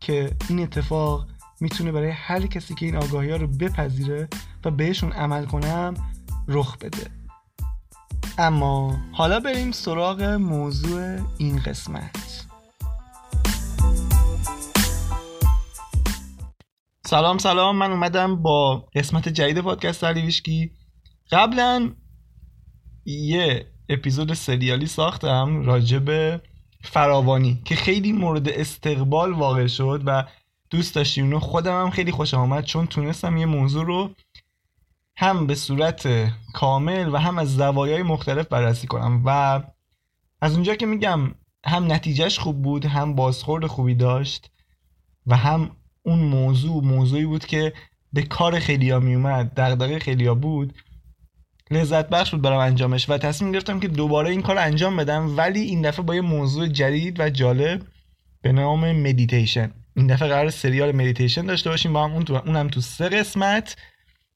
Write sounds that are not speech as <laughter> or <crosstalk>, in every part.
که این اتفاق می‌تونه برای هر کسی که این آگاهی ها رو بپذیره و بهشون عمل کنم رخ بده. اما حالا بریم سراغ موضوع این قسمت. سلام سلام. من اومدم با قسمت جدید پادکست علی قبلا یه اپیزود سریالی ساختم راجع به فراوانی که خیلی مورد استقبال واقع شد و دوست داشتیم. اونو خودم هم خیلی خوش آمد چون تونستم یه موضوع رو هم به صورت کامل و هم از زوایای مختلف بررسی کنم. و از اونجا که میگم هم نتیجهش خوب بود هم بازخورد خوبی داشت و هم اون موضوع موضوعی بود که به کار خیلیا میومد دغدغه خیلیا بود. لذت بخش بود برام انجامش و تصمیم گرفتم که دوباره این کار انجام بدم ولی این دفعه با یه موضوع جدید و جالب به نام مدیتیشن این دفعه قراره سریال مدیتیشن داشته باشیم با هم اون تو اونم تو سه قسمت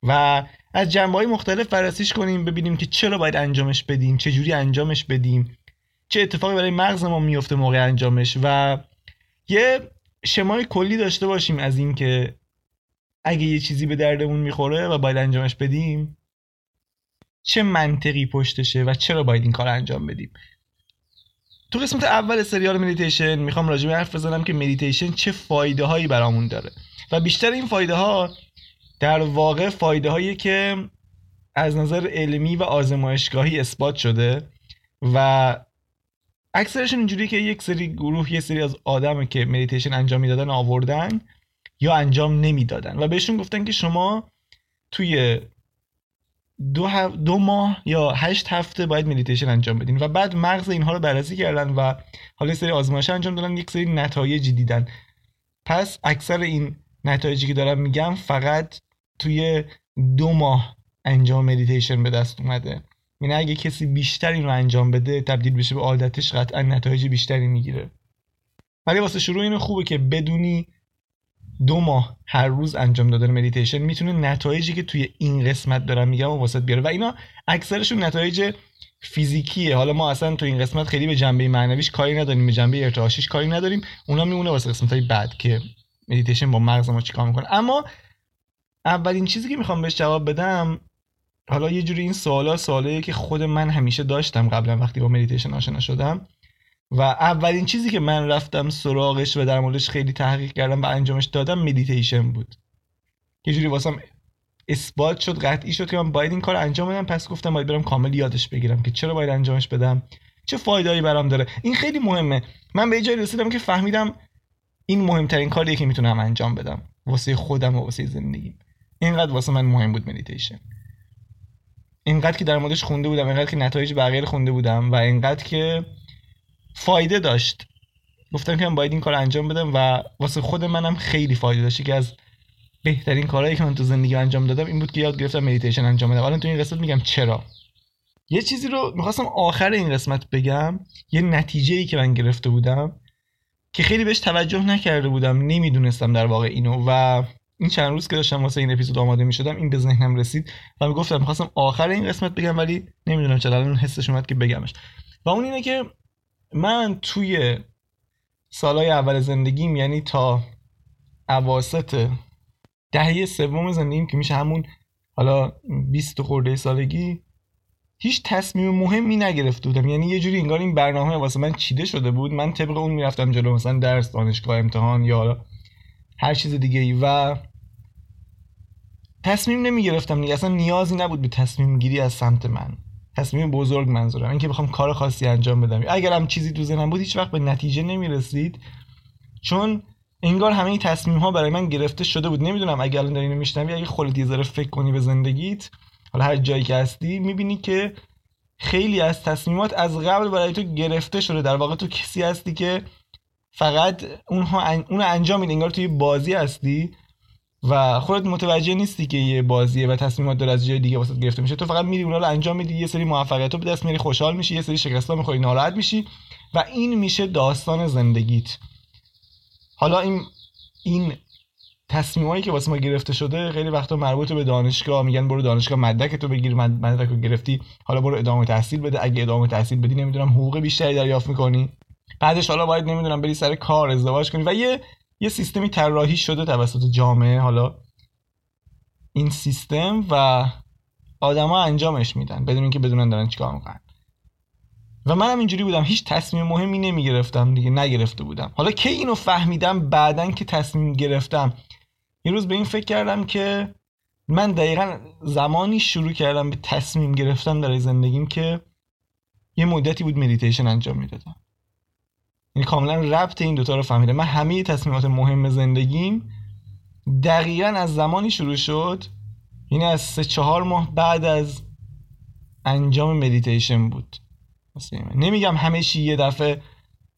و از جنبه های مختلف بررسیش کنیم ببینیم که چرا باید انجامش بدیم چه جوری انجامش بدیم چه اتفاقی برای مغز ما میفته موقع انجامش و یه شمای کلی داشته باشیم از این که اگه یه چیزی به دردمون می‌خوره و باید انجامش بدیم. چه منطقی پشتشه و چرا باید این کار انجام بدیم؟ تو قسمت اول سریال مدیتیشن می‌خوام راجع به حرف بزنم که مدیتیشن چه فایده هایی برامون داره. و بیشتر این فایده ها در واقع فایده هایی که از نظر علمی و آزمایشگاهی اثبات شده و اکثرشون اینجوری که یک سری گروه یه سری از آدم که مدیتیشن انجام می‌دادن آوردن یا انجام نمی‌دادن. و بهشون گفتن که شما توی دو, دو ماه یا هشت هفته باید مدیتیشن انجام بدین و بعد مغز اینها رو بررسی کردن و حالا سری آزمایش انجام دادن یک سری نتایجی دیدن. پس اکثر این نتایجی که دارم میگم فقط توی دو ماه انجام مدیتیشن به دست اومده. یعنی اگه کسی بیشتر این رو انجام بده تبدیل بشه به عادتش قطعا نتایج بیشتری می‌گیره. ولی واسه شروع اینو خوبه که بدونی دو ماه هر روز انجام دادن مدیتیشن می‌تونه نتایجی که توی این قسمت دارم میگم رو واست بیاره. و اینا اکثرشون نتایج فیزیکیه. حالا ما اصلا تو این قسمت خیلی به جنبه معنویش کاری نداریم به جنبه ارتعاشیش کاری نداریم. اونا میمونه واسه قسمت های بعد که مدیتیشن با مغز ما چیکار می‌کنه. اما اولین چیزی که می‌خوام بهش جواب بدم حالا یه جوری این سوالا سوالایی که خود من همیشه داشتم قبلا وقتی با مدیتیشن آشنا شدم. و اولین چیزی که من رفتم سراغش و در موردش خیلی تحقیق کردم و انجامش دادم مدیتیشن بود. یه جوری واسم اثبات شد قطعی شد که من باید این کار انجام بدم پس گفتم باید برم کامل یادش بگیرم که چرا باید انجامش بدم چه فایده‌هایی برام داره. این خیلی مهمه. من به جایی رسیدم که فهمیدم این مهمترین کاریه که می‌تونم انجام بدم واسه خودم و واسه زندگیم. اینقدر واسه من مهم بود مدیتیشن اینقدر که در موردش خونده بودم اینقدر که نتایج بقیه خونده بودم و اینقدر که فایده داشت. گفتم که من باید این کار انجام بدم و واسه خود منم خیلی فایده داشت. که از بهترین کارهایی که من تو زندگی انجام دادم این بود که یاد گرفتم مدیتیشن انجام بدم. الان تو این قسمت میگم چرا. یه چیزی رو می‌خواستم آخر این قسمت بگم. یه نتیجه ای که من گرفته بودم که خیلی بهش توجه نکرده بودم. نمی‌دونستم در واقع اینو و این چند روز که داشتم واسه این اپیزود آماده می‌شدم این به ذهنم رسید و می‌گفتم می‌خواستم آخر این قسمت بگم ولی نمی‌دونم چرا. الان حسش اومد که بگمش. و اون اینه که من توی سالهای اول زندگیم یعنی تا عواست دهه سوم زندگیم که میشه همون حالا 20 خورده سالگی هیچ تصمیم مهمی نگرفته بودم. یعنی یه جوری انگار این برنامه واسه من چیده شده بود. من طبق اون می‌رفتم جلو مثلا درس دانشگاه امتحان یا هر چیز دیگه ای. و تصمیم نمی گرفتم دیگه. اصلا نیازی نبود به تصمیم گیری از سمت من. تصمیم بزرگ منظورم. اینکه بخوام کار خاصی انجام بدم. اگر هم چیزی تو ذهنم بود هیچ وقت به نتیجه نمی رسید چون انگار همه این تصمیم ها برای من گرفته شده بود. نمی‌دونم اگر الان داری میشنوی اگه خودت یه ذره فکر کنی به زندگیت حالا هر جایی که هستی می‌بینی که خیلی از تصمیمات از قبل برای تو گرفته شده. در واقع تو کسی هستی که فقط اونها اون انجام میدی انگار توی بازی هستی. و خودت متوجه نیستی که یه بازیه و تصمیمات داره از جای دیگه واسه گرفته میشه. تو فقط میری اونا رو انجام میدی یه سری موفقیت رو به دست میاری خوشحال میشی یه سری شکستا می‌خوری ناراحت میشی و این میشه داستان زندگیت. حالا این این تصمیمایی که واسه ما گرفته شده خیلی وقتا مربوط به دانشگاه میگن برو دانشگاه مدرک تو بگیر مدرک رو گرفتی حالا برو ادامه تحصیل بده. اگه ادامه تحصیل بدی نمی‌دونم حقوق بیشتری دریافت می‌کنی. بعدش حالا باید نمی‌دونم بری سر کار ازدواج کنی. و یه یه سیستمی طراحی شده توسط جامعه حالا این سیستم و آدما انجامش میدن بدون اینکه بدونن دارن چیکار می‌کنن. و منم اینجوری بودم هیچ تصمیم مهمی نمی‌گرفتم دیگه نگرفته بودم. حالا کی اینو فهمیدم بعدن که تصمیم گرفتم؟ یه روز به این فکر کردم که من دقیقا زمانی شروع کردم به تصمیم گرفتم در زندگیم که یه مدتی بود مدیتیشن انجام می‌دادم. یعنی کاملا ربط این دوتا رو فهمیدم من همه تصمیمات مهم زندگیم دقیقا از زمانی شروع شد. یعنی از سه چهار ماه بعد از انجام مدیتیشن بود. نمیگم همه چی یه دفعه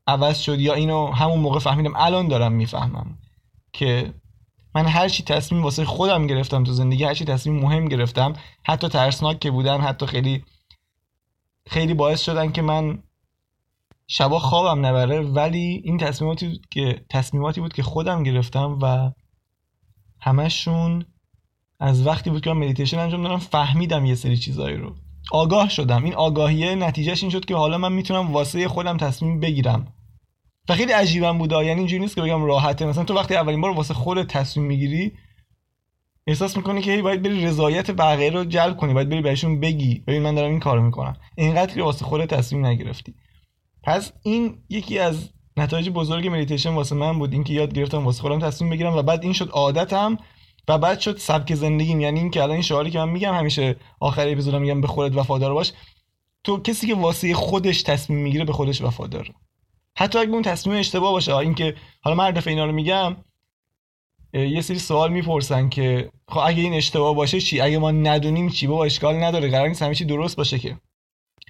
عوض شد یا اینو همون موقع فهمیدم. الان دارم می‌فهمم که من هر چی تصمیم واسه خودم گرفتم تو زندگی هر چی تصمیم مهم گرفتم حتی ترسناک که بودن حتی خیلی خیلی باعث شدن که من شبا خوابم نبره ولی این تصمیماتی بود که تصمیماتی بود که خودم گرفتم و همشون از وقتی بود که من مدیتیشن انجام دادم فهمیدم یه سری چیزایی رو. آگاه شدم. این آگاهیه نتیجهش این شد که حالا من می‌تونم واسه خودم تصمیم بگیرم. و خیلی عجیبم بوده یعنی اینجوری نیست که بگم راحته. مثلا تو وقتی اولین بار واسه خودت تصمیم می‌گیری احساس می‌کنی که باید بری رضایت بقیه رو جلب کنی باید بری بهشون بگی ببین من دارم این کارو می‌کنم. اینقدر که واسه خودت تصمیم نگرفتی. پس این یکی از نتایج بزرگ مدیتیشن واسه من بود اینکه یاد گرفتم واسه خودم تصمیم بگیرم و بعد این شد عادتم و بعد شد سبک زندگیم. یعنی اینکه الان این شعاری که من میگم همیشه آخر اپیزودم میگم به خودت وفادار باش. تو کسی که واسه خودش تصمیم می‌گیره به خودش وفادار. حتی اگه اون تصمیم اشتباه باشه اینکه حالا من دفعه اینا رو میگم یه سری سوال می‌پرسن که خب اگه این اشتباه باشه چی؟ اگه ما ندونیم چی؟ بابا اشکال نداره. قرار نیست همه چی درست باشه که.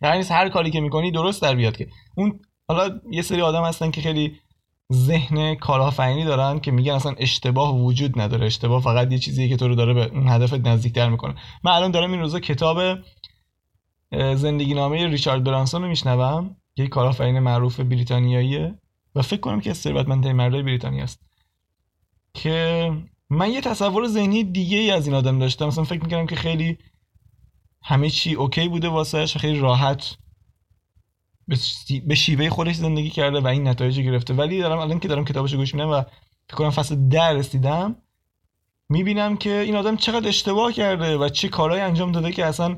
قرار نیست هر کاری که می‌کنی درست در بیاد که. اون حالا یه سری آدم هستن که خیلی ذهن کارآفرینی دارن که میگن اصلا اشتباه وجود نداره. اشتباه فقط یه چیزیه که تو رو داره به اون هدفت نزدیکتر می‌کنه. من الان دارم این روزا کتاب زندگی نامه ریچارد برانسون رو میشنوم. یک کارآفرین معروف بریتانیاییه و فکر کنم که ثروتمندترین مردای بریتانیا است. که من یه تصور ذهنی دیگه ای از این آدم داشتم. مثلا فکر می‌کردم که خیلی همه چی اوکی بوده واسهش خیلی راحت به شیوه خودش زندگی کرده و این نتایج گرفته. ولی دارم الان که دارم کتابش گوش میدم و فکر کنم فصل در رسیدم می‌بینم که این آدم چقدر اشتباه کرده و چه کارهایی انجام داده که اصلا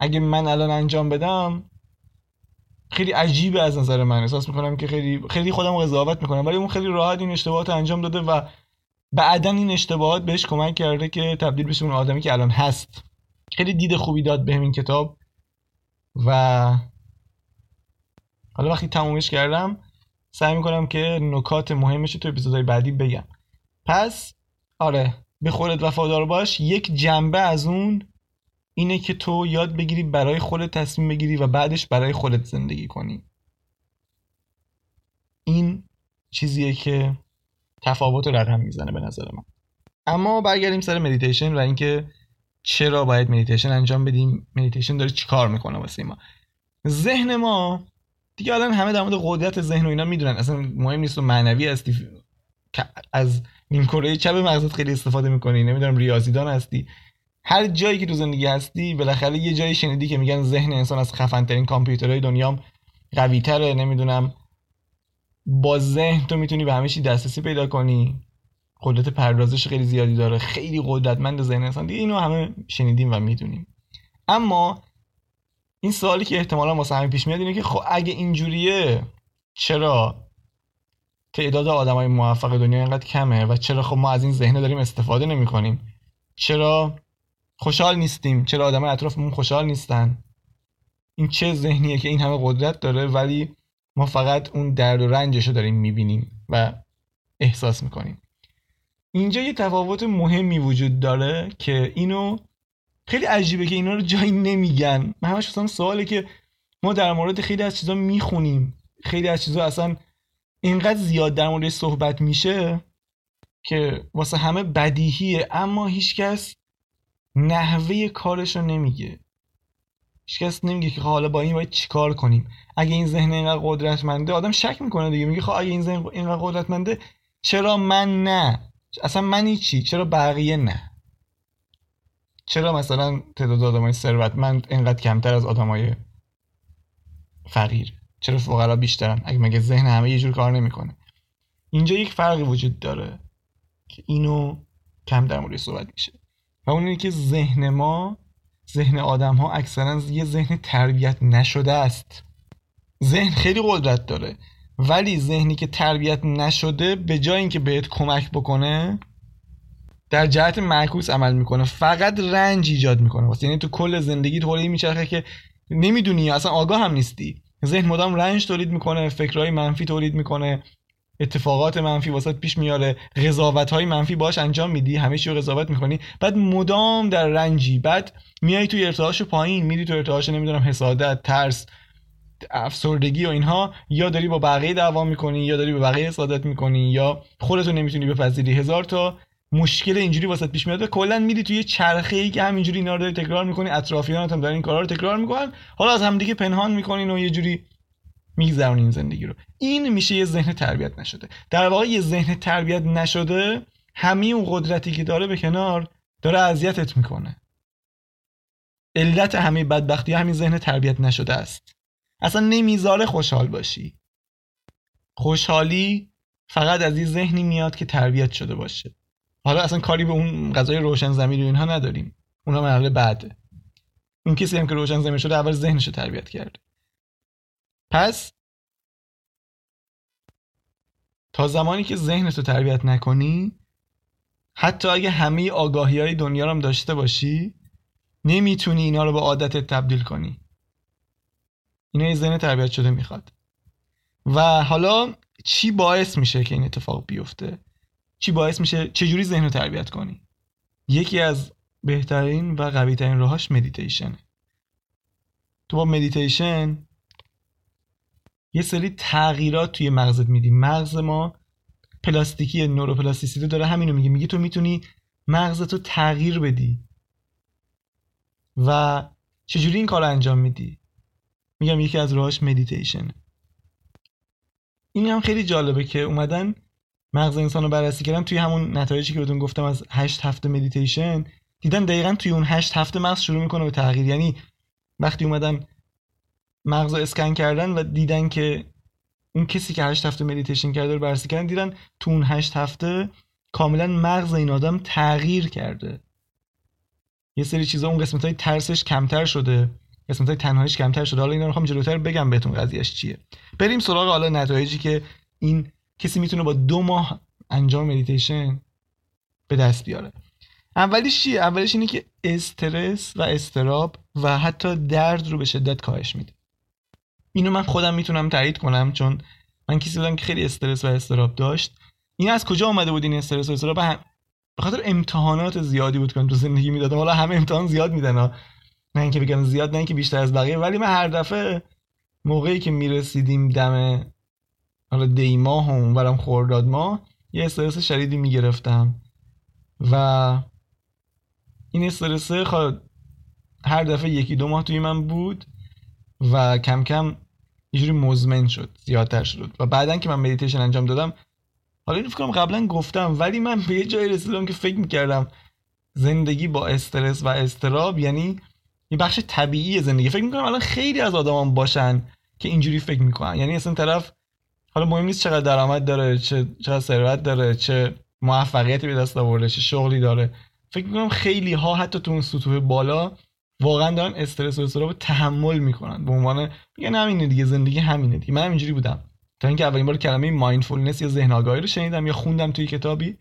اگه من الان انجام بدم خیلی عجیبه از نظر من. احساس می‌کنم که خیلی خیلی خودم قضاوت می‌کنم. ولی اون خیلی راحت این اشتباهات انجام داده و بعدا این اشتباهات بهش کمک کرده که تبدیل بشه اون آدمی که الان هست. خیلی دید خوبی داد بهم این کتاب و حالا وقتی تمومش کردم سعی می‌کنم که نکات مهمش تو اپیزودهای بعدی بگم. پس آره به خودت وفادار باش. یک جنبه از اون اینه که تو یاد بگیری برای خودت تصمیم بگیری و بعدش برای خودت زندگی کنی. این چیزیه که تفاوت رو رقم می‌زنه به نظر من. اما برگردیم سر مدیتیشن و اینکه چرا باید مدیتیشن انجام بدیم؟ مدیتیشن داره چیکار می‌کنه واسه ما؟ ذهن ما دیگه الان همه در مورد قدرت ذهن و اینا می‌دونن. اصلا مهم نیست و معنوی هستی. از نیم کره چپ مغزت خیلی استفاده می‌کنی. نمی‌دونم ریاضیدان هستی. هر جایی که تو زندگی هستی بالاخره یه جایی شنیدی که میگن ذهن انسان از خفن ترین کامپیوترهای دنیا قوی تره نمی‌دونم. با ذهن تو می‌تونی به همه دسترسی پیدا کنی. قدرت پردازش خیلی زیادی داره خیلی قدرتمند ذهن انسان. دیگه اینو همه شنیدیم و می‌دونیم. اما این سوالی که احتمالا واسه همین پیش میاد اینه که خب اگه اینجوریه چرا تعداد آدمای موفق دنیا اینقدر کمه و چرا خب ما از این ذهن داریم استفاده نمی کنیم چرا خوشحال نیستیم؟ چرا آدم اطرافمون خوشحال نیستن؟ این چه ذهنیه که این همه قدرت داره ولی ما فقط اون درد و رنجش رو داریم می‌بینیم و احساس می‌کنیم. اینجا یه تفاوت مهمی وجود داره که اینو خیلی عجیبه که اینا رو جایی نمیگن. من همش سواله که ما در مورد خیلی از چیزا می‌خونیم. خیلی از چیزا اصلا اینقدر زیاد در موردش صحبت میشه که واسه همه بدیهیه اما هیچکس نحوه کارش رو نمیگه. هیچکس نمیگه که خب حالا با این باید چیکار کنیم؟ اگه این ذهن اینقدر قدرتمنده آدم شک می‌کنه دیگه میگه خب اگه این ذهن اینقدر قدرتمنده چرا من نه؟ اصلا منی چی چرا بقیه نه؟ چرا مثلا تعداد آدمای ثروتمند اینقدر کمتر از آدمای فقیر؟ چرا فقرا بیشترن؟ اگه مگه ذهن همه یه جور کار نمی‌کنه. اینجا یک فرقی وجود داره که اینو کم در مورد صحبت میشه. و اون اینه که ذهن ما ذهن آدم ها اکثرا یه ذهن تربیت نشده است. ذهن خیلی قدرت داره. ولی ذهنی که تربیت نشده به جای اینکه بهت کمک بکنه در جهت معکوس عمل می‌کنه. فقط رنج ایجاد می‌کنه. واسه یعنی تو کل زندگی طوری میچرخه که نمی‌دونی اصلا آگاه هم نیستی. ذهن مدام رنج تولید می‌کنه فکرهای منفی تولید می‌کنه اتفاقات منفی واسط پیش میاره قضاوت های منفی باش انجام میدی همه چی رو قضاوت می‌کنی. بعد مدام در رنجی بعد میای توی ارتعاش پایین میری تو ارتعاش نمی‌دونم حسادت ترس افسردگی و اینها یا داری با بقیه دعوا می‌کنی یا داری با بقیه حسادت می‌کنی یا خودتو نمی‌تونی بپذیری. هزار تا مشکل اینجوری واسط پیش میاد کلا میری توی چرخه ای که همینجوری اینا رو داری تکرار می‌کنی اطرافیانت هم دارن این کارا رو تکرار می‌کنن. حالا از همدیگه پنهان می‌کنین و یه جوری میگذرونین زندگی رو. این میشه یه ذهن تربیت نشده. در واقع یه ذهن تربیت نشده همه اون قدرتی که داره به کنار داره اذیتت می‌کنه. علت همه بدبختی همین ذهن تربیت نشده است. اصلا نمی‌ذاره خوشحال باشی. خوشحالی فقط از این ذهنی میاد که تربیت شده باشه. حالا اصلا کاری به اون غذای روشن زمین و اینها نداریم. اونا مرحله بعده اون کسی هم که روشن زمین شده اول ذهنش تربیت کرده پس تا زمانی که ذهنت رو تربیت نکنی حتی اگه همه آگاهی های دنیا رو هم داشته باشی نمی‌تونی اینا رو به عادتت تبدیل کنی. اینا یه ذهن تربیت شده می‌خواد. و حالا چی باعث میشه که این اتفاق بیفته؟ چی باعث میشه؟ چجوری ذهن رو تربیت کنی؟ یکی از بهترین و قوی ترین راهاش مدیتیشن تو با مدیتیشن یه سری تغییرات توی مغزت میدی. مغز ما پلاستیکی نوروپلاستیسیته داره همینو میگه. میگه تو می‌تونی مغزتو تغییر بدی. و چجوری این کار انجام میدی؟ میگم یکی از راهاش مدیتیشن این هم خیلی جالبه که اومدن مغز انسان رو بررسی کردن. توی همون نتایجی که بهتون گفتم از هشت هفته مدیتیشن دیدن دقیقا توی اون هشت هفته مغز شروع می‌کنه به تغییر. یعنی وقتی اومدن مغز رو اسکن کردن و دیدن که اون کسی که هشت هفته مدیتیشن کرده رو بررسی کردن دیدن تو اون هشت هفته کاملا مغز این آدم تغییر کرده. یه سری چیزا اون قسمت های ترسش کمتر شده. قسمت های تنهاییش کمتر شده. حالا اینا رو می‌خوام جلوتر بگم بهتون قضیهش چیه. بریم سراغ حالا نتایجی که این کسی می‌تونه با دو ماه انجام مدیتیشن به دست بیاره. اولیش چیه؟ اولیش اینه که استرس و اضطراب و حتی درد رو به شدت کاهش میده. اینو من خودم می‌تونم تایید کنم چون من کسی بودم که خیلی استرس و اضطراب داشت. این از کجا اومده بود این استرس و اضطراب. به خاطر امتحانات زیادی بود که تو زندگی می‌دادم. حالا همه امتحان زیاد میدن نه اینکه بگم زیاد نه اینکه بیشتر از بقیه ولی من هر دفعه موقعی که می‌رسیدیم دم حالا دی ماه و اونورم خورداد ماه یه استرس شدیدی می‌گرفتم. و این استرس هر دفعه یکی دو ماه توی من بود و کم کم یه مزمن شد زیادتر شد. و بعدا که من مدیتیشن انجام دادم حالا اینو فکر قبلا گفتم ولی من به یه جایی رسیدم که فکر می‌کردم زندگی با استرس و استراب یعنی یه بخش طبیعی زندگی. فکر می‌کنم الان خیلی از آدمان باشن که اینجوری فکر می‌کنن. یعنی اصلا طرف حالا مهم نیست چقدر درآمد داره چه چقدر ثروت داره چه موفقیتی به دست آورده چه شغلی داره. فکر می‌کنم خیلی ها حتی تو اون سطوح بالا واقعا دارن استرس و استراب تحمل می‌کنن. به عنوان میگن همینه دیگه زندگی همینه دیگه. من اینجوری بودم. تا اینکه اولین بار کلمه مایندفولنس یا ذهن آگاهی رو شنیدم یا خوندم توی کتابی.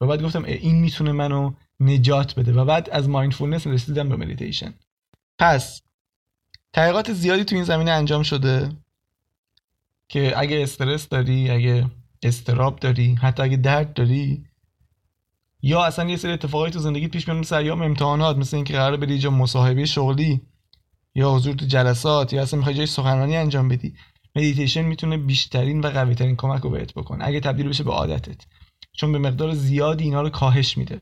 و بعد گفتم این می‌تونه منو نجات بده. و بعد از mindfulness رسیدم به مدیتیشن پس تحقیقات زیادی تو این زمینه انجام شده که اگه استرس داری اگه اضطراب داری حتی اگه درد داری یا اصلا یه سری اتفاقایی تو زندگی پیش میاد مثل ایام امتحانات مثل اینکه قراره بری جا مصاحبه شغلی یا حضور تو جلسات یا اصلا می‌خوای جایی سخنرانی انجام بدی مدیتیشن می‌تونه بیشترین و قوی ترین کمک رو بهت بکنه اگه تبدیل بشه به عادتت. چون به مقدار زیادی اینا رو کاهش میده.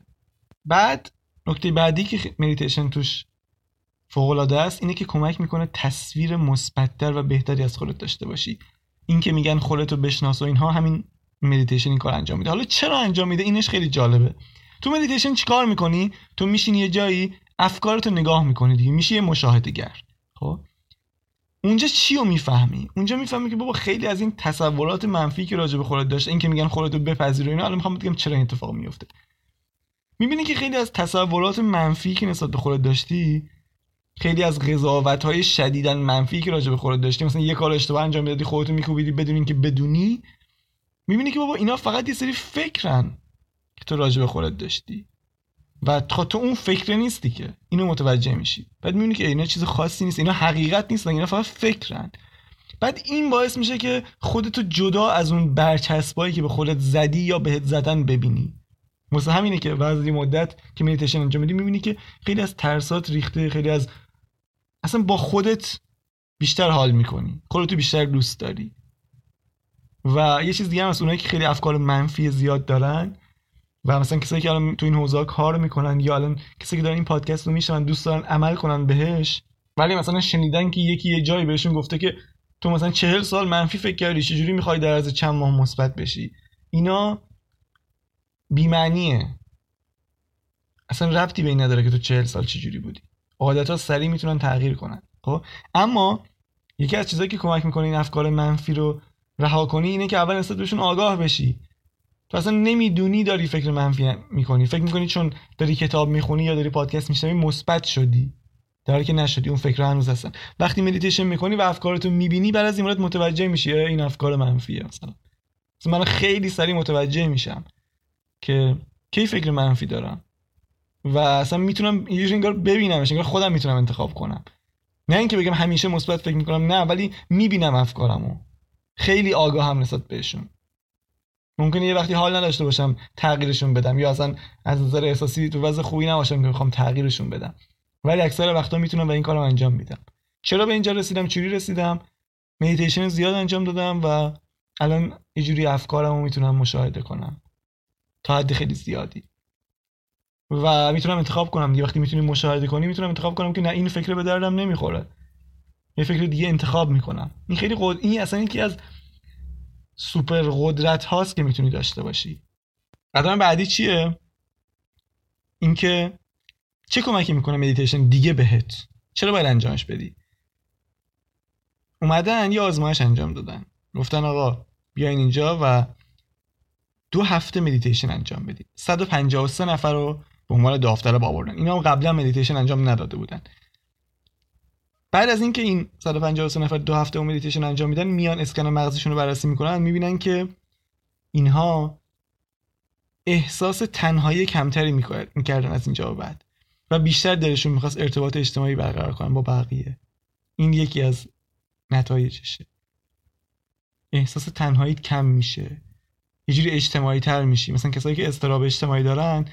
بعد نکته بعدی که مدیتیشن توش فوق العاده است اینه که کمک می‌کنه تصویر مثبتتر و بهتری از خودت داشته باشی. این که میگن خودتو بشناس و اینها همین مدیتیشن این کار انجام میده. حالا چرا انجام میده؟ اینش خیلی جالبه. تو مدیتیشن چیکار می‌کنی؟ تو میشینی یه جایی افکارتو نگاه می‌کنی دیگه میشی یه مشاهده گر خب؟ اونجا چی رو می‌فهمی؟ اونجا می‌فهمی که بابا خیلی از این تصورات منفی که راجع به خودت داشته این که میگن خودتو بپذیر و اینا الان می‌خوام بگم چرا این اتفاق میفته می‌بینی که خیلی از تصورات منفی که نسبت به خودت داشتی خیلی از قضاوت های شدیدن منفی که راجع به خودت داشتی مثلا یه کار اشتباه انجام می‌دادی خودتو میکوبیدی بدون اینکه بدونی می‌بینی که بابا اینا فقط یه سری فکرن که تو راجع به خودت داشتی. و تو اون فکر نیستی که. اینو متوجه میشی. بعد می‌بینی که اینا چیز خاصی نیست. اینا حقیقت نیستن اینا فقط فکرن. بعد این باعث میشه که خودتو جدا از اون برچسبایی که به خودت زدی یا بهت زدن ببینی. مثل همینه که بعد مدت که مدیتیشن انجام میدی می‌بینی که خیلی از ترسات ریخته خیلی از اصلا با خودت بیشتر حال می‌کنی. خودتو بیشتر دوست داری. و یه چیز دیگه هم از اونایی که خیلی افکار منفی زیاد دارن و مثلا کسایی که الان تو این حوزه کار می‌کنن یا الان کسایی که دارن این پادکست رو میشنن دوست دارن عمل کنن بهش ولی مثلا شنیدن که یکی یه جایی بهشون گفته که تو مثلا چهل سال منفی فکر کردی چجوری می‌خوای در از چند ماه مثبت بشی؟ اینا بیمعنیه. اصلا ربطی به این نداره که تو چهل سال چجوری بودی. عادت ها سریع می‌تونن تغییر کنن خب؟ اما یکی از چیزایی که کمک می‌کنه این افکار منفی رو رها کنی اینه که اول نسبت بهشون آگاه بشی. تو اصلا نمی‌دونی داری فکر منفی می‌کنی. فکر می‌کنی چون داری کتاب می‌خونی یا داری پادکست میشنوی مثبت شدی. در که نشدی اون فکر هنوز هستن. وقتی مدیتیشن می‌کنی و افکارتو می‌بینی بعد از این مورد متوجه میشی این افکار منفیه مثلا. من خیلی سریع متوجه میشم که کی فکر منفی دارم. و اصلا می‌تونم یه انگار ببینمش انگار خودم می‌تونم انتخاب کنم. نه اینکه بگم همیشه مثبت فکر می‌کنم نه ولی می‌بینم افکارمو. خیلی آگاه هم نسبت بهشون. ممکنه یه وقتی حال نداشته باشم تغییرشون بدم یا اصلا از نظر احساسی تو وضع خوبی نباشم که بخوام تغییرشون بدم. ولی اکثر وقتا می‌تونم و این کارو انجام میدم. چرا به اینجا رسیدم؟ چوری رسیدم؟ مدیتیشن زیاد انجام دادم و الان یه جوری افکارمو می‌تونم مشاهده کنم. تا حد خیلی زیادی. و می‌تونم انتخاب کنم. دیگه وقتی می‌تونی مشاهده کنی می‌تونم انتخاب کنم که نه این فکر به دردم نمی‌خوره. یه فکر دیگه انتخاب می‌کنم. این خیلی قد... این اصلا یکی از سوپر قدرت هاست که می‌تونی داشته باشی. قدم بعدی چیه؟ اینکه چه کمکی می‌کنه مدیتیشن دیگه بهت؟ چرا باید انجامش بدی؟ اومدن یه آزمایش انجام دادن. گفتن آقا بیاین اینجا و دو هفته مدیتیشن انجام بدید. 153 نفر رو به عنوان داوطلب آوردن. اینا هم قبلا مدیتیشن انجام نداده بودن. بعد از اینکه این 153 نفر دو هفته مدیتیشن انجام میدن میان اسکن مغزشون رو بررسی می‌کنن می‌بینن که اینها احساس تنهایی کمتری می‌کردن از اینجا و بعد. و بیشتر دلشون می‌خواست ارتباط اجتماعی برقرار کنن با بقیه. این یکی از نتایجشه. احساس تنهایی کم میشه. یه جوری اجتماعی تر میشی. مثلا کسایی که استراب اجتماعی دارن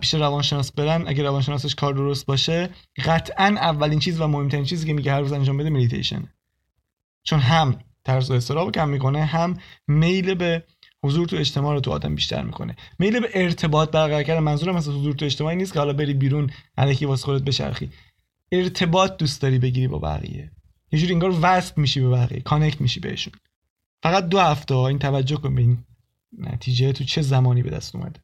پیش روانشناس برن اگه روانشناسش کار درست باشه قطعا اولین چیز و مهمترین چیزی که میگه هر روز انجام بده مدیتیشن چون هم و استراب کم می‌کنه هم میل به حضور تو اجتماع رو تو آدم بیشتر می‌کنه. میل به ارتباط برقرار کردن. منظورم از حضور تو اجتماعی نیست که حالا بری بیرون الکی واسه خودت بچرخی. ارتباط دوست داری بگیری با بقیه. یه جوری انگار وصل میشی به بقیه کانکت میشی بهشون. فقط دو هفته این توجه کن به نتیجه تو چه زمانی به دست اومده.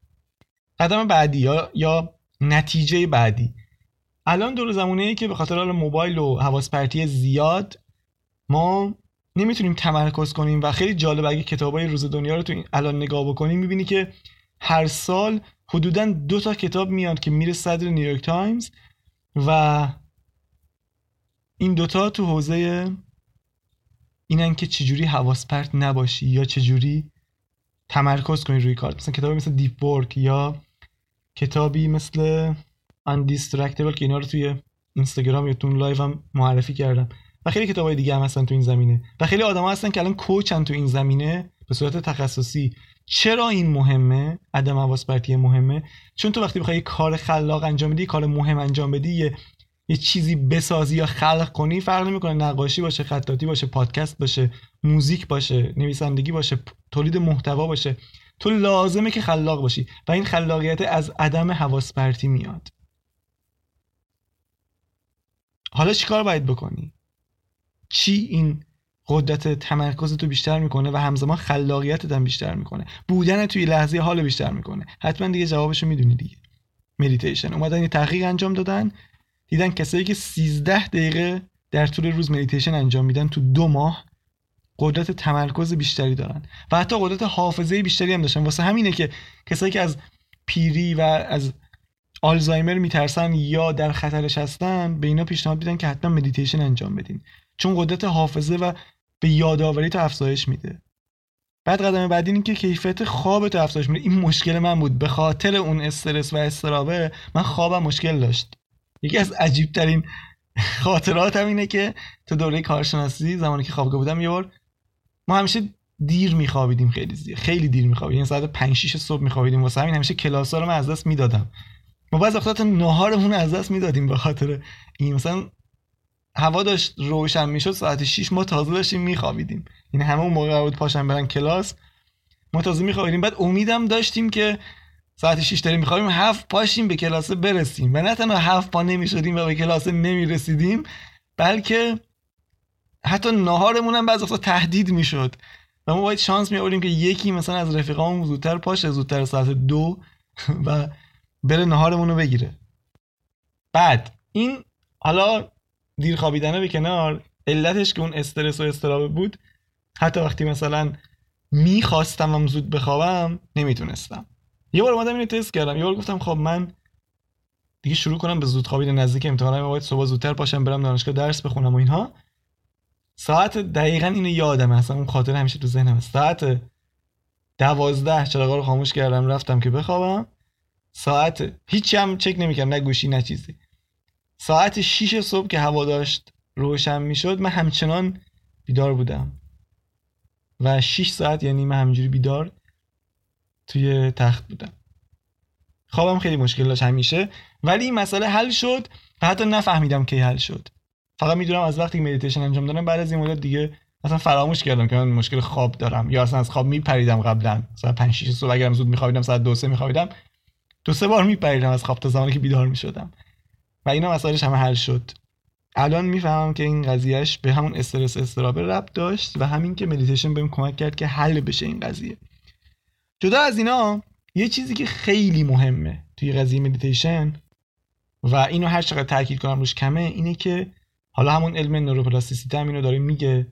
قدم بعدی یا, یا نتیجه بعدی. الان دور زمانه ای که به خاطر حال موبایل و حواس پرتی زیاد ما نمی‌تونیم تمرکز کنیم و خیلی جالب اگه کتابای روز دنیا رو تو این الان نگاه بکنیم می‌بینی که هر سال حدودا دو تا کتاب میاد که میره صدر نیویورک تایمز و این دوتا تو حوزه اینن که چجوری حواس پرت نباشی یا چجوری تمرکز کنی روی کار. مثلا کتابی مثل Deep Work یا کتابی مثل Indistractable که اینا رو توی اینستاگرام یا تو لایو هم معرفی کردم. و خیلی کتابای دیگه هم هستن تو این زمینه. و خیلی آدم هستن که الان coach ن تو این زمینه به صورت تخصصی. چرا این مهمه؟ عدم حواس پرتی مهمه. چون تو وقتی بخوای کار خلاق انجام بدی کار مهم انجام بدی یه یه چیزی بسازی یا خلق کنی فرق نمی‌کنه. نقاشی باشه خطاطی باشه پادکست باشه موزیک باشه نویسندگی باشه تولید محتوا باشه. تو لازمه که خلاق باشی و این خلاقیت از عدم حواس پرتی میاد. حالا چیکار باید بکنی؟ چی این قدرت تمرکز تو بیشتر می‌کنه و همزمان خلاقیتت هم بیشتر می‌کنه؟ بودن توی لحظه حال بیشتر می‌کنه. حتما دیگه جوابشو می‌دونی دیگه. مدیتیشن اومدن یه تحقیق انجام دادن. دیدن کسایی که 13 دقیقه در طول روز مدیتیشن انجام میدن تو دو ماه قدرت تمرکز بیشتری دارن. و حتی قدرت حافظه بیشتری هم داشتن. واسه همینه که کسایی که از پیری و از آلزایمر میترسن یا در خطرش هستن به اینا پیشنهاد میدن که حتما مدیتیشن انجام بدین. چون قدرت حافظه و به یادآوری تو افزایش میده. بعد قدم بعدی این که کیفیت خواب تو افزایش میده. این مشکل من بود. به خاطر اون استرس و اضطرابه من خوابم مشکل داشت. یکی از عجیب ترین خاطراتم اینه که تو دوره کارشناسی زمانی که خوابگاه بودم یه بار ما همیشه دیر میخوابیدیم خیلی دیر خیلی دیر میخوابیدیم. یعنی ساعت 5 6 صبح میخوابیدیم واسه همین. همیشه کلاس رو من از دست می‌دادم. ما بعضی وقتا نهارمون از دست می‌دادیم به خاطر این. مثلا هوا داشت روشن می‌شد ساعت 6 ما تازه داشتیم میخوابیدیم. این همه اون موقع بود پاشن برن کلاس. ما تازه میخوابیدیم. بعد امیدم داشتیم که ساعت 6 داریم میخوابیم هفت پاشیم به کلاس برسیم. و نه تنها هفت پا نمی‌شدیم و به کلاس نمی‌رسیدیم بلکه حتی نهارمون هم بعضی وقتا تهدید می‌شد. و ما باید شانس می که یکی مثلا از رفیقامون زودتر پاشه زودتر ساعت دو <laughs> و بره نهارمون رو بگیره. بعد این حالا دیر خوابیدنه به کنار علتش که اون استرس و استرابه بود حتی وقتی مثلا می‌خواستم هم زود بخوابم نمی‌تونستم. یه بار اومدم اینو تست کردم. یه بار گفتم خب من دیگه شروع کنم به زود خوابیدن نزدیک امتحانم باید صبح زودتر پاشم برم دانشگاه درس بخونم و اینها. ساعت دقیقا اینو یادم اصلا اون خاطر همیشه تو ذهنم ساعت دوازده چراغا رو خاموش کردم رفتم که بخوابم. ساعت هیچی هم چک نمی‌کردم نه گوشی نه چیزی. ساعت 6 صبح که هوا داشت روشن می‌شد من همچنان بیدار بودم. و 6 ساعت یعنی من همینجوری بیدار توی تخت بودم. خوابم خیلی مشکل داشت همیشه. ولی این مسئله حل شد و حتی نفهمیدم کی حل شد. فقط می‌دونم از وقتی مدیتیشن انجام دادم بعد از این مدت دیگه اصلا فراموش کردم که من مشکل خواب دارم یا اصلا از خواب میپریدم قبلا. مثلا 5 6 صبح اگرم زود میخوابیدم ساعت 2 3 میخوابیدم دو سه بار میپریدم از خواب تا زمانی که بیدار می‌شدم. و اینا مسائلش همه حل شد. الان می‌فهمم که این قضیهش به همون استرس اضطرابه ربط داشت و همین که مدیتیشن بهم کمک کرد که حل بشه این قضیه. جدا از اینا یه چیزی که خیلی مهمه توی قضیه مدیتیشن و اینو هر چقدر تاکید کنم روش کمه اینه که حالا همون علم نوروپلاستیسیته هم اینو داره میگه.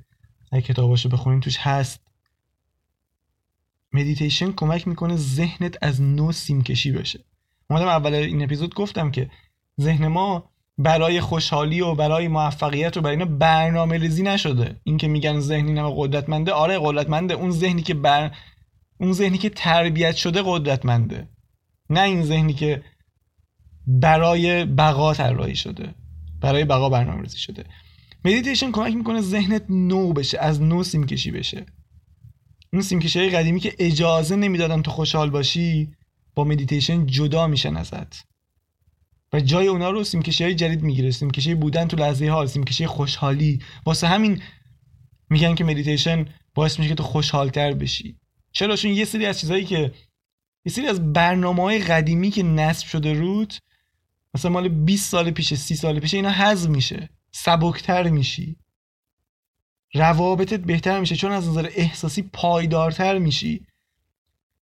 اگه کتاباشو بخونیم توش هست. مدیتیشن کمک می‌کنه ذهنت از نو سیمکشی بشه. اومدم اول این اپیزود گفتم که ذهن ما برای خوشحالی و برای موفقیت و برای اینا برنامه ریزی نشده. این که میگن ذهنی نما قدرتمنده آره قدرتمنده. اون ذهنی که بر اون ذهنی که تربیت شده قدرتمنده. نه این ذهنی که برای بقا طراحی شده. برای بقا برنامه ریزی شده. مدیتیشن کمک می‌کنه ذهنت نو بشه از نو سیمکشی بشه. اون سیمکشی های قدیمی که اجازه نمی‌دادن تو خوشحال باشی با مدیتیشن جدا میشن ازت. و جای اونا رو سیمکشی های جدید می‌گیره. سیمکشی بودن تو لحظه حال سیمکشی خوشحالی. واسه همین میگن که مدیتیشن باعث میشه که تو خوشحالتر بشی. چرا؟ چون یه سری از چیزهایی که یه سری از برنامه های قدیمی که نصب شده رود مثلا مال 20 سال پیش 30 سال پیش اینا حذف میشه. سبکتر میشی. روابطت بهتر میشه چون از نظر احساسی پایدارتر میشی.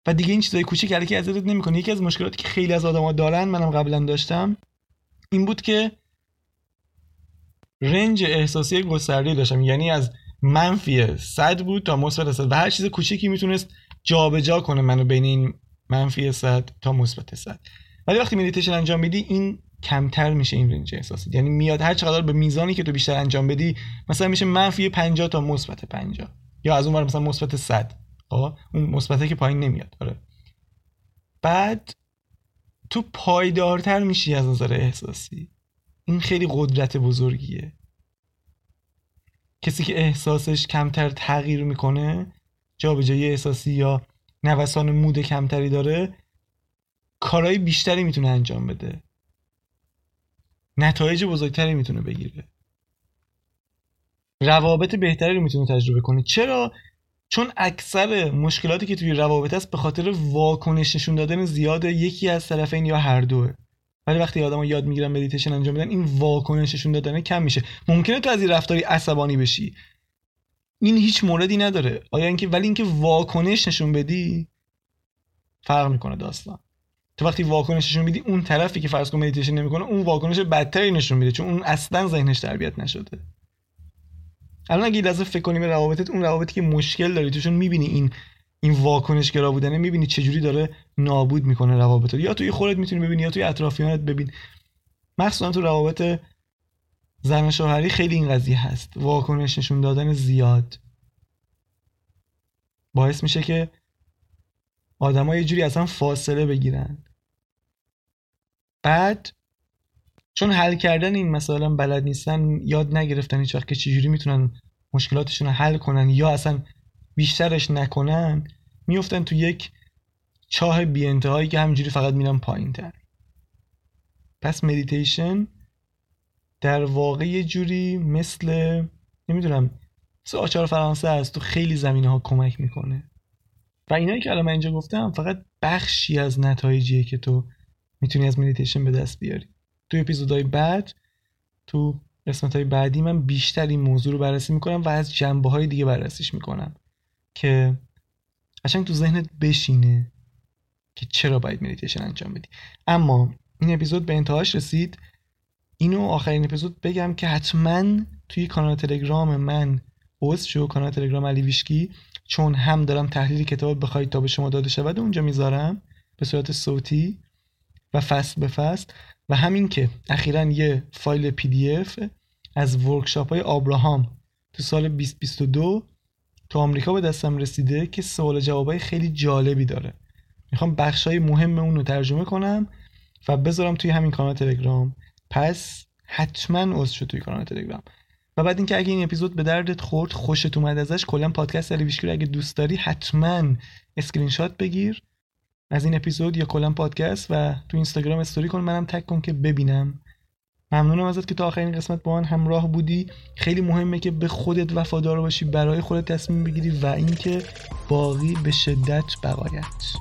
و دیگه این چیزای کوچیک که ازت نمی‌کنه. یکی از مشکلاتی که خیلی از آدما دارن منم قبلا داشتم این بود که رنج احساسی گسترده داشتم. یعنی از منفی 100 بود تا مثبت 100 و هر چیز کوچیکی می‌تونست جابجا کنه منو بین این منفی 100 تا مثبت 100 ولی وقتی مدیتیشن انجام میدی این کمتر میشه این رنج احساسی. یعنی میاد هر چقدر به میزانی که تو بیشتر انجام بدی مثلا میشه منفی 50 تا مثبت 50 یا از اون ور مثلا مثبت 100 خب؟ اون مثبته که پایین نمیاد. آره. بعد تو پایدارتر میشی از نظر احساسی. این خیلی قدرت بزرگیه. کسی که احساسش کمتر تغییر می‌کنه جابجایی احساسی یا نوسان مود کمتری داره کارهای بیشتری می‌تونه انجام بده. نتایج بزرگتری می‌تونه بگیره. روابط بهتری رو می‌تونه تجربه کنه. چرا؟ چون اکثر مشکلاتی که توی روابط است به خاطر واکنش نشون دادن زیاد یکی از طرفین یا هر دوه. ولی وقتی آدم یاد می‌گیرن مدیتیشن انجام بدن این واکنش نشون دادن کم میشه. ممکنه تو از این رفتاری عصبانی بشی. این هیچ موردی نداره. آیا اینکه ولی اینکه واکنش نشون بدی فرق می‌کنه داستان. تو وقتی واکنش نشون میدی اون طرفی که فرض کن مدیتیشن نمی‌کنه اون واکنش بدتری نشون میده چون اون اصلا ذهنش تربیت نشده. الان اگه لازم فکر کنیم به روابطت اون روابطی که مشکل داری توشون می‌بینی این این واکنش گرا بودنه می‌بینی چجوری داره نابود می‌کنه روابط یا توی خودت می‌تونی ببینی یا توی اطرافیانت ببین. مخصوصا تو روابط زن شوهری خیلی این قضیه هست. واکنش نشون دادن زیاد. باعث میشه که آدم‌ها یه جوری اصلا فاصله بگیرن. بعد چون حل کردن این مثلا بلد نیستن یاد نگرفتن هیچ وقت که چجوری می‌تونن مشکلاتشون رو حل کنن یا اصلا بیشترش نکنن میفتن تو یک چاه بی انتهایی که همینجوری فقط میرن پایین تر پس مدیتیشن در واقع یه جوری مثل نمی‌دونم مثل آچار فرانسه است تو خیلی زمینه ها کمک می‌کنه. و اینایی که الان من اینجا گفتم فقط بخشی از نتایجیه که تو می‌تونی از مدیتیشن به دست بیاری. تو اپیزودهای بعد تو قسمت های بعدی من بیشتر این موضوع رو بررسی می‌کنم و از جنبه های دیگه بررسیش می‌کنم که قشنگ تو ذهنت بشینه که چرا باید مدیتیشن انجام بدی. اما این اپیزود به انتهاش رسید. اینو آخرین اپیزود بگم که حتما توی کانال تلگرام من عضو شو کانال تلگرام علی ویشکی چون هم دارم تحلیل کتاب بخواید تا به شما داده شود اونجا می‌ذارم. به صورت صوتی. و فصل به فصل. و همین که اخیرا یه فایل PDF از workshop های آبراهام تو سال 2022 تو آمریکا به دستم رسیده که سوال جوابای خیلی جالبی داره. می‌خوام بخش های مهم اون رو ترجمه کنم و بذارم توی همین کانال تلگرام. پس حتما عضو شو توی کانال تلگرام. و بعد اینکه اگه این اپیزود به دردت خورد خوشت اومد ازش کلا پادکست علی بیشکی اگه دوست داری حتما اسکرین شات بگیر. از این اپیزود یا کلا پادکست و تو اینستاگرام استوری کن. منم tag کن که ببینم. ممنونم ازت که تا آخرین قسمت با من همراه بودی. خیلی مهمه که به خودت وفادار باشی برای خودت تصمیم بگیری و اینکه باقی به شدت بقایت.